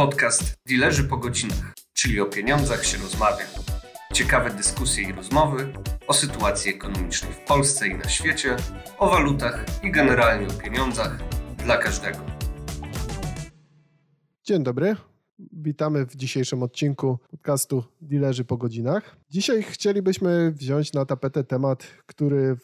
Podcast Dilerzy po godzinach, czyli o pieniądzach się rozmawia. Ciekawe dyskusje i rozmowy o sytuacji ekonomicznej w Polsce i na świecie, o walutach i generalnie o pieniądzach dla każdego. Dzień dobry. Witamy w dzisiejszym odcinku podcastu Dilerzy po godzinach. Dzisiaj chcielibyśmy wziąć na tapetę temat, który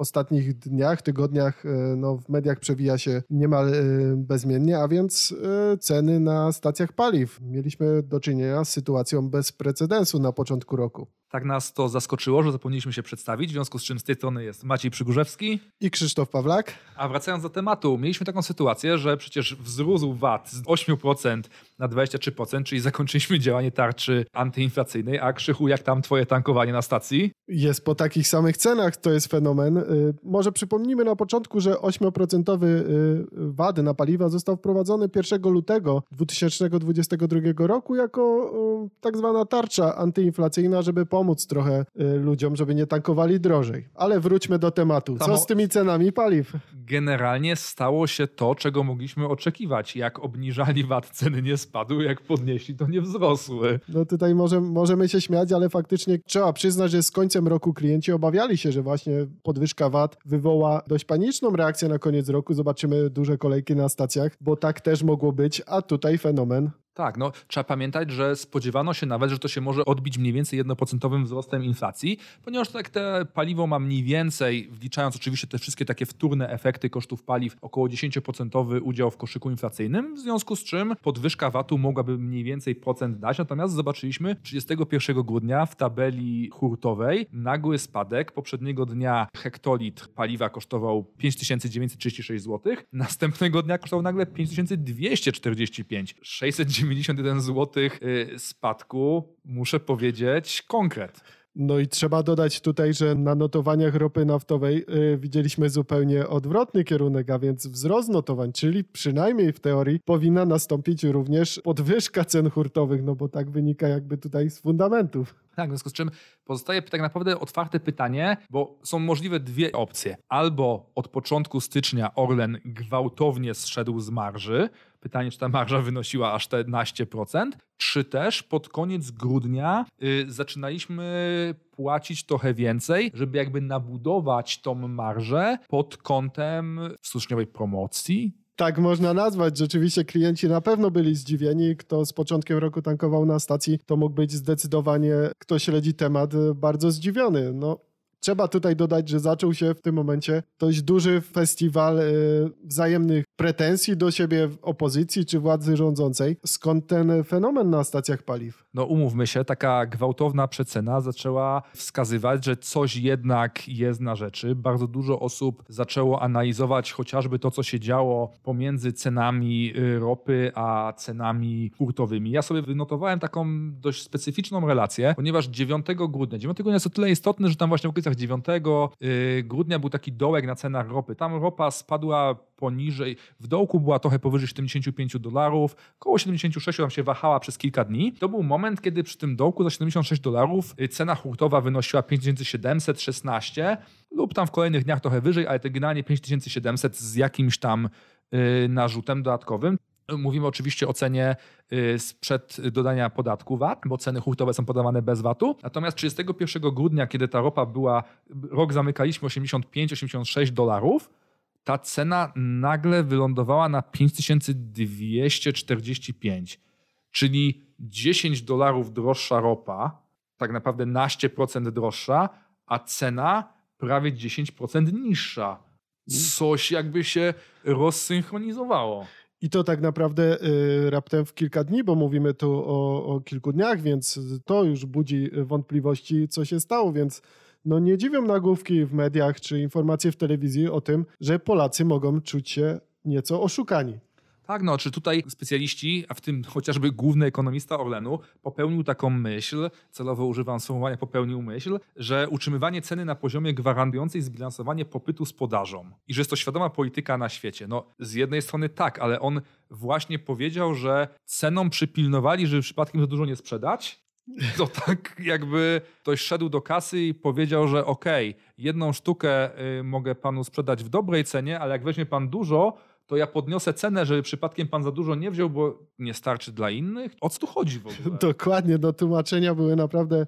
ostatnich dniach, tygodniach e, no, w mediach przewija się niemal e, bezmiennie, a więc e, ceny na stacjach paliw. Mieliśmy do czynienia z sytuacją bez precedensu na początku roku. Tak nas to zaskoczyło, że zapomnieliśmy się przedstawić, w związku z czym z tej strony jest Maciej Przygórzewski i Krzysztof Pawlak. A wracając do tematu, mieliśmy taką sytuację, że przecież wzrósł VAT z 8% na 23%, czyli zakończyliśmy działanie tarczy antyinflacyjnej, a Krzychu, jak tam twoje tankowanie na stacji? Jest po takich samych cenach, to jest fenomen. Y, może przypomnijmy na początku, że 8% y, VAT na paliwa został wprowadzony 1 lutego 2022 roku jako y, tak zwana tarcza antyinflacyjna, żeby pomóc pomóc trochę y, ludziom, żeby nie tankowali drożej. Ale wróćmy do tematu. Co z tymi cenami paliw? Generalnie stało się to, czego mogliśmy oczekiwać. Jak obniżali VAT, ceny nie spadły, jak podnieśli, to nie wzrosły. No tutaj może, możemy się śmiać, ale faktycznie trzeba przyznać, że z końcem roku klienci obawiali się, że właśnie podwyżka VAT wywoła dość paniczną reakcję na koniec roku. Zobaczymy duże kolejki na stacjach, bo tak też mogło być, a tutaj fenomen tak, no trzeba pamiętać, że spodziewano się nawet, że to się może odbić mniej więcej jednoprocentowym wzrostem inflacji, ponieważ tak te paliwo ma mniej więcej, wliczając oczywiście te wszystkie takie wtórne efekty kosztów paliw, około 10% udział w koszyku inflacyjnym, w związku z czym podwyżka VAT-u mogłaby mniej więcej procent dać, natomiast zobaczyliśmy 31 grudnia w tabeli hurtowej nagły spadek. Poprzedniego dnia hektolitr paliwa kosztował 5936 zł, następnego dnia kosztował nagle 5245, 690 91 zł y, spadku, muszę powiedzieć konkret. No i trzeba dodać tutaj, że na notowaniach ropy naftowej yy, widzieliśmy zupełnie odwrotny kierunek, a więc wzrost notowań, czyli przynajmniej w teorii powinna nastąpić również podwyżka cen hurtowych, no bo tak wynika jakby tutaj z fundamentów. Tak, w związku z czym pozostaje tak naprawdę otwarte pytanie, bo są możliwe dwie opcje. Albo od początku stycznia Orlen gwałtownie zszedł z marży, Pytanie, czy ta marża wynosiła aż 14%, czy też pod koniec grudnia y, zaczynaliśmy płacić trochę więcej, żeby jakby nabudować tą marżę pod kątem styczniowej promocji, tak można nazwać. Rzeczywiście klienci na pewno byli zdziwieni. Kto z początkiem roku tankował na stacji, to mógł być zdecydowanie, kto śledzi temat, bardzo zdziwiony. No, Trzeba tutaj dodać, że zaczął się w tym momencie dość duży festiwal y, wzajemnych pretensji do siebie opozycji czy władzy rządzącej. Skąd ten fenomen na stacjach paliw? No umówmy się, taka gwałtowna przecena zaczęła wskazywać, że coś jednak jest na rzeczy. Bardzo dużo osób zaczęło analizować chociażby to, co się działo pomiędzy cenami y, ropy a cenami hurtowymi. Ja sobie wynotowałem taką dość specyficzną relację, ponieważ 9 grudnia, 9 grudnia jest o tyle istotny, że tam właśnie w okolicach 9 y, grudnia był taki dołek na cenach ropy. Tam ropa spadła poniżej, w dołku była trochę powyżej 75 dolarów, około 76 tam się wahała przez kilka dni. To był moment, kiedy przy tym dołku za 76 dolarów y, cena hurtowa wynosiła 5716 lub tam w kolejnych dniach trochę wyżej, ale te generalnie 5700 z jakimś tam y, narzutem dodatkowym. Mówimy oczywiście o cenie y, sprzed dodania podatku VAT, bo ceny hurtowe są podawane bez VAT-u. Natomiast 31 grudnia, kiedy ta ropa była, rok zamykaliśmy 85-86 dolarów, ta cena nagle wylądowała na 5245, czyli 10 dolarów droższa ropa, tak naprawdę naście procent droższa, a cena prawie 10% niższa. Coś jakby się rozsynchronizowało. I to tak naprawdę y, raptem w kilka dni, bo mówimy tu o, o, kilku dniach, więc to już budzi wątpliwości, co się stało, więc no nie dziwią nagłówki w mediach czy informacje w telewizji o tym, że Polacy mogą czuć się nieco oszukani. Tak, no, czy tutaj specjaliści, a w tym chociażby główny ekonomista Orlenu, popełnił taką myśl, celowo używam sformułowania popełnił myśl, że utrzymywanie ceny na poziomie gwarantującej zbilansowanie popytu z podażą i że jest to świadoma polityka na świecie. No, z jednej strony tak, ale on właśnie powiedział, że ceną przypilnowali, żeby przypadkiem za dużo nie sprzedać, To tak jakby ktoś szedł do kasy i powiedział, że okej, okay, jedną sztukę y, mogę panu sprzedać w dobrej cenie, ale jak weźmie pan dużo, to ja podniosę cenę, żeby przypadkiem pan za dużo nie wziął, bo nie starczy dla innych. O co tu chodzi w ogóle? Dokładnie, do tłumaczenia były naprawdę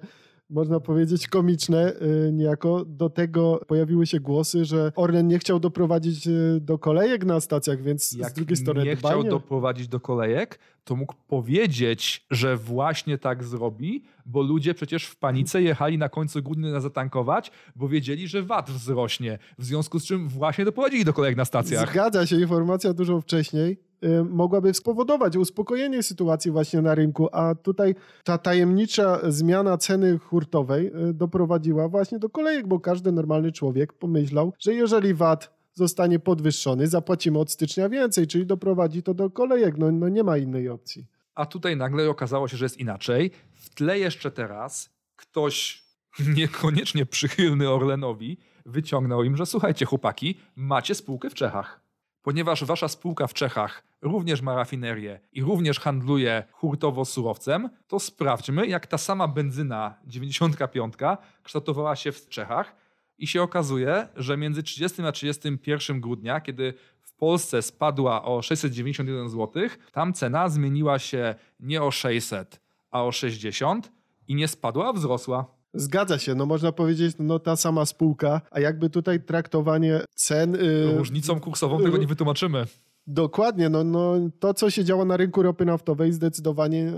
można powiedzieć, komiczne y, niejako. Do tego pojawiły się głosy, że Orlen nie chciał doprowadzić y, do kolejek na stacjach, więc Jak z drugiej strony nie chciał doprowadzić do kolejek, to mógł powiedzieć, że właśnie tak zrobi, bo ludzie przecież w panice jechali na końcu grudnia zatankować, bo wiedzieli, że VAT wzrośnie, w związku z czym właśnie doprowadzili do kolejek na stacjach. Zgadza się, informacja dużo wcześniej. Y, mogłaby spowodować uspokojenie sytuacji właśnie na rynku, a tutaj ta tajemnicza zmiana ceny hurtowej y, doprowadziła właśnie do kolejek, bo każdy normalny człowiek pomyślał, że jeżeli VAT zostanie podwyższony, zapłacimy od stycznia więcej, czyli doprowadzi to do kolejek. No, no nie ma innej opcji. A tutaj nagle okazało się, że jest inaczej. W tle jeszcze teraz ktoś niekoniecznie przychylny Orlenowi wyciągnął im, że słuchajcie chłopaki, macie spółkę w Czechach. Ponieważ wasza spółka w Czechach również ma rafinerię i również handluje hurtowo surowcem, to sprawdźmy, jak ta sama benzyna 95 kształtowała się w Czechach. I się okazuje, że między 30 a 31 grudnia, kiedy w Polsce spadła o 691 zł, tam cena zmieniła się nie o 600, a o 60 i nie spadła, a wzrosła. Zgadza się, no można powiedzieć, no ta sama spółka, a jakby tutaj traktowanie cen... Yy, Różnicą kursową tego nie wytłumaczymy. Dokładnie, no, no to co się działo na rynku ropy naftowej zdecydowanie y,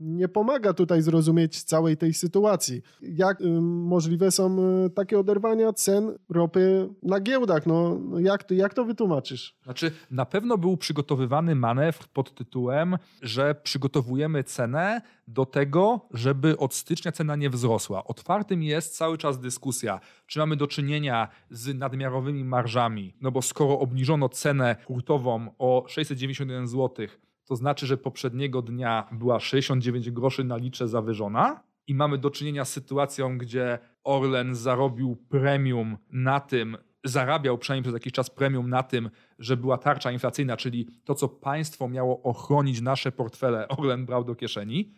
nie pomaga tutaj zrozumieć całej tej sytuacji. Jak y, możliwe są y, takie oderwania cen ropy na giełdach? No, no jak, jak to wytłumaczysz? Znaczy na pewno był przygotowywany manewr pod tytułem, że przygotowujemy cenę do tego, żeby od stycznia cena nie wzrosła. Otwartym jest cały czas dyskusja, czy mamy do czynienia z nadmiarowymi marżami, no bo skoro obniżono cenę hurtową o 691 zł, to znaczy, że poprzedniego dnia była 69 groszy na litrze zawyżona i mamy do czynienia z sytuacją, gdzie Orlen zarobił premium na tym, zarabiał przynajmniej przez jakiś czas premium na tym, że była tarcza inflacyjna, czyli to, co państwo miało ochronić nasze portfele, Orlen brał do kieszeni.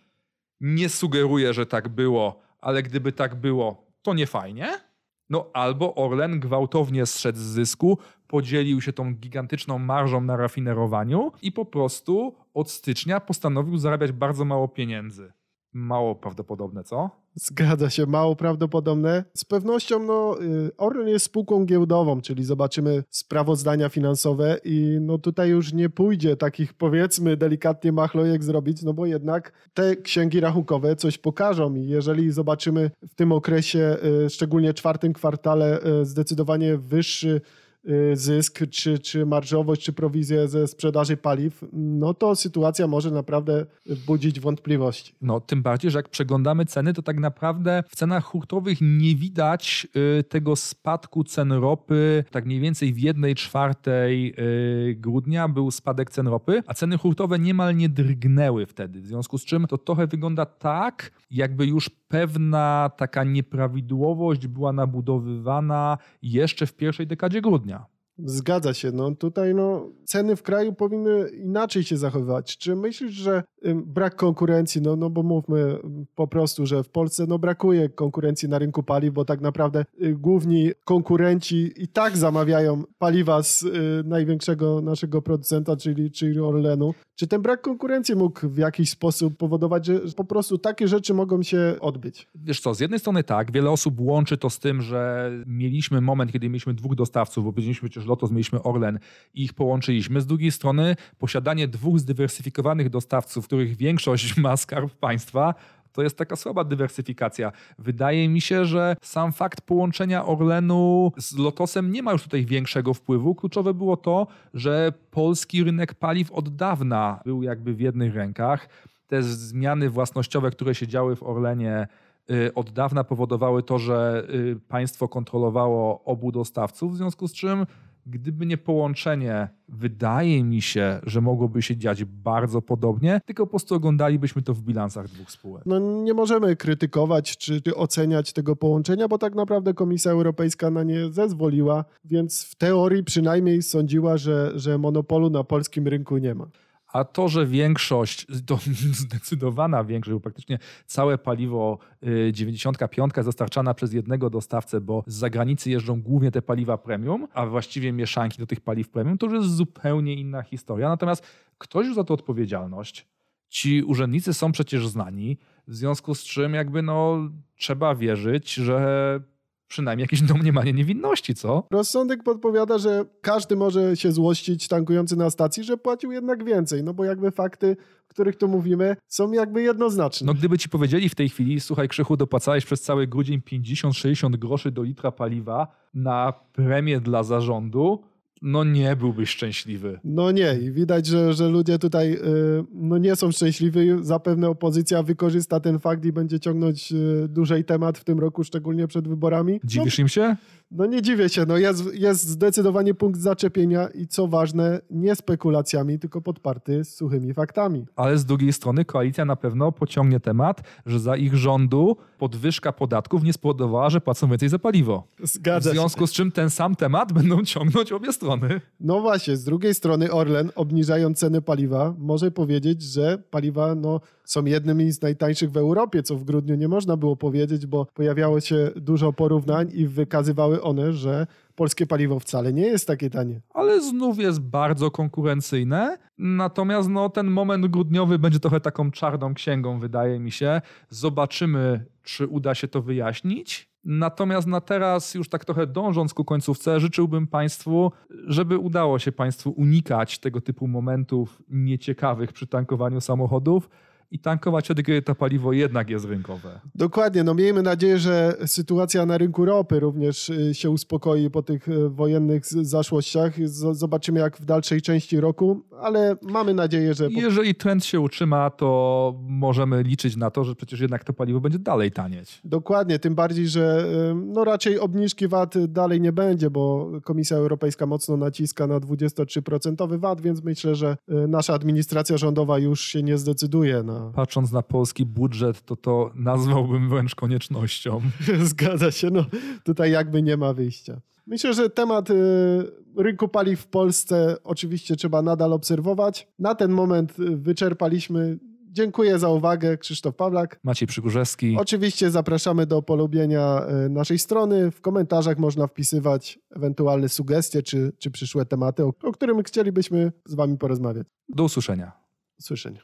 Nie sugeruję, że tak było, ale gdyby tak było, to nie fajnie. No albo Orlen gwałtownie zszedł z zysku, podzielił się tą gigantyczną marżą na rafinerowaniu i po prostu od stycznia postanowił zarabiać bardzo mało pieniędzy. Mało prawdopodobne, co? Zgadza się, mało prawdopodobne. Z pewnością no, y, Orlen jest spółką giełdową, czyli zobaczymy sprawozdania finansowe i no tutaj już nie pójdzie takich powiedzmy delikatnie machlojek zrobić, no bo jednak te księgi rachunkowe coś pokażą i jeżeli zobaczymy w tym okresie, y, szczególnie czwartym kwartale, y, zdecydowanie wyższy zysk, czy, czy marżowość, czy prowizję ze sprzedaży paliw, no to sytuacja może naprawdę budzić wątpliwości. No, tym bardziej, że jak przeglądamy ceny, to tak naprawdę w cenach hurtowych nie widać y, tego spadku cen ropy. Tak mniej więcej w jednej czwartej y, grudnia był spadek cen ropy, a ceny hurtowe niemal nie drgnęły wtedy. W związku z czym to trochę wygląda tak, jakby już pewna taka nieprawidłowość była nabudowywana jeszcze w pierwszej dekadzie grudnia. Zgadza się. No tutaj no, ceny w kraju powinny inaczej się zachowywać. Czy myślisz, że brak konkurencji, no, no bo mówmy po prostu, że w Polsce no, brakuje konkurencji na rynku paliw, bo tak naprawdę y, główni konkurenci i tak zamawiają paliwa z y, największego naszego producenta, czyli, czyli Orlenu. Czy ten brak konkurencji mógł w jakiś sposób powodować, że po prostu takie rzeczy mogą się odbyć? Wiesz co, z jednej strony tak, wiele osób łączy to z tym, że mieliśmy moment, kiedy mieliśmy dwóch dostawców, bo byliśmy przecież Lotos, mieliśmy Orlen i ich połączyliśmy. Z drugiej strony posiadanie dwóch zdywersyfikowanych dostawców, których większość ma skarb państwa, to jest taka słaba dywersyfikacja. Wydaje mi się, że sam fakt połączenia Orlenu z Lotosem nie ma już tutaj większego wpływu. Kluczowe było to, że polski rynek paliw od dawna był jakby w jednych rękach. Te zmiany własnościowe, które się działy w Orlenie, y, od dawna powodowały to, że y, państwo kontrolowało obu dostawców, w związku z czym Gdyby nie połączenie, wydaje mi się, że mogłoby się dziać bardzo podobnie, tylko po prostu oglądalibyśmy to w bilansach dwóch spółek. No nie możemy krytykować czy, oceniać tego połączenia, bo tak naprawdę Komisja Europejska na nie zezwoliła, więc w teorii przynajmniej sądziła, że, że monopolu na polskim rynku nie ma. A to, że większość, to zdecydowana większość, bo praktycznie całe paliwo 95 jest dostarczana przez jednego dostawcę, bo z zagranicy jeżdżą głównie te paliwa premium, a właściwie mieszanki do tych paliw premium, to już jest zupełnie inna historia. Natomiast ktoś już za to odpowiedzialność. Ci urzędnicy są przecież znani, w związku z czym jakby no trzeba wierzyć, że przynajmniej jakieś domniemanie niewinności, co? Rozsądek podpowiada, że każdy może się złościć tankujący na stacji, że płacił jednak więcej, no bo jakby fakty, o których tu mówimy, są jakby jednoznaczne. No gdyby ci powiedzieli w tej chwili, słuchaj Krzychu, dopłacałeś przez cały grudzień 50-60 groszy do litra paliwa na premię dla zarządu, no nie byłbyś szczęśliwy. No nie i widać, że, że ludzie tutaj y, no nie są szczęśliwi. Zapewne opozycja wykorzysta ten fakt i będzie ciągnąć y, dłużej temat w tym roku, szczególnie przed wyborami. Dziwisz no, im się? No nie dziwię się, no jest, jest zdecydowanie punkt zaczepienia i co ważne, nie spekulacjami, tylko podparty suchymi faktami. Ale z drugiej strony koalicja na pewno pociągnie temat, że za ich rządu podwyżka podatków nie spowodowała, że płacą więcej za paliwo. Zgadza w związku się. z czym ten sam temat będą ciągnąć obie strony. No właśnie, z drugiej strony Orlen, obniżając ceny paliwa, może powiedzieć, że paliwa no, są jednymi z najtańszych w Europie, co w grudniu nie można było powiedzieć, bo pojawiało się dużo porównań i wykazywały one, że polskie paliwo wcale nie jest takie tanie. Ale znów jest bardzo konkurencyjne. Natomiast no, ten moment grudniowy będzie trochę taką czarną księgą, wydaje mi się. Zobaczymy, czy uda się to wyjaśnić. Natomiast na teraz, już tak trochę dążąc ku końcówce, życzyłbym Państwu, żeby udało się Państwu unikać tego typu momentów nieciekawych przy tankowaniu samochodów i tankować wtedy, kiedy to paliwo jednak jest rynkowe. Dokładnie. No miejmy nadzieję, że sytuacja na rynku ropy również y, się uspokoi po tych y, wojennych zaszłościach. Zobaczymy jak w dalszej części roku, ale mamy nadzieję, że... Jeżeli trend się utrzyma, to możemy liczyć na to, że przecież jednak to paliwo będzie dalej tanieć. Dokładnie, tym bardziej, że y, no raczej obniżki VAT dalej nie będzie, bo Komisja Europejska mocno naciska na 23% VAT, więc myślę, że nasza administracja rządowa już się nie zdecyduje na Patrząc na polski budżet, to to nazwałbym wręcz koniecznością. Zgadza się, no tutaj jakby nie ma wyjścia. Myślę, że temat y, rynku paliw w Polsce oczywiście trzeba nadal obserwować. Na ten moment y, wyczerpaliśmy. Dziękuję za uwagę. Krzysztof Pawlak. Maciej Przygórzewski. Oczywiście zapraszamy do polubienia y, naszej strony. W komentarzach można wpisywać ewentualne sugestie czy, czy przyszłe tematy, o, o których chcielibyśmy z Wami porozmawiać. Do usłyszenia. Słyszenia.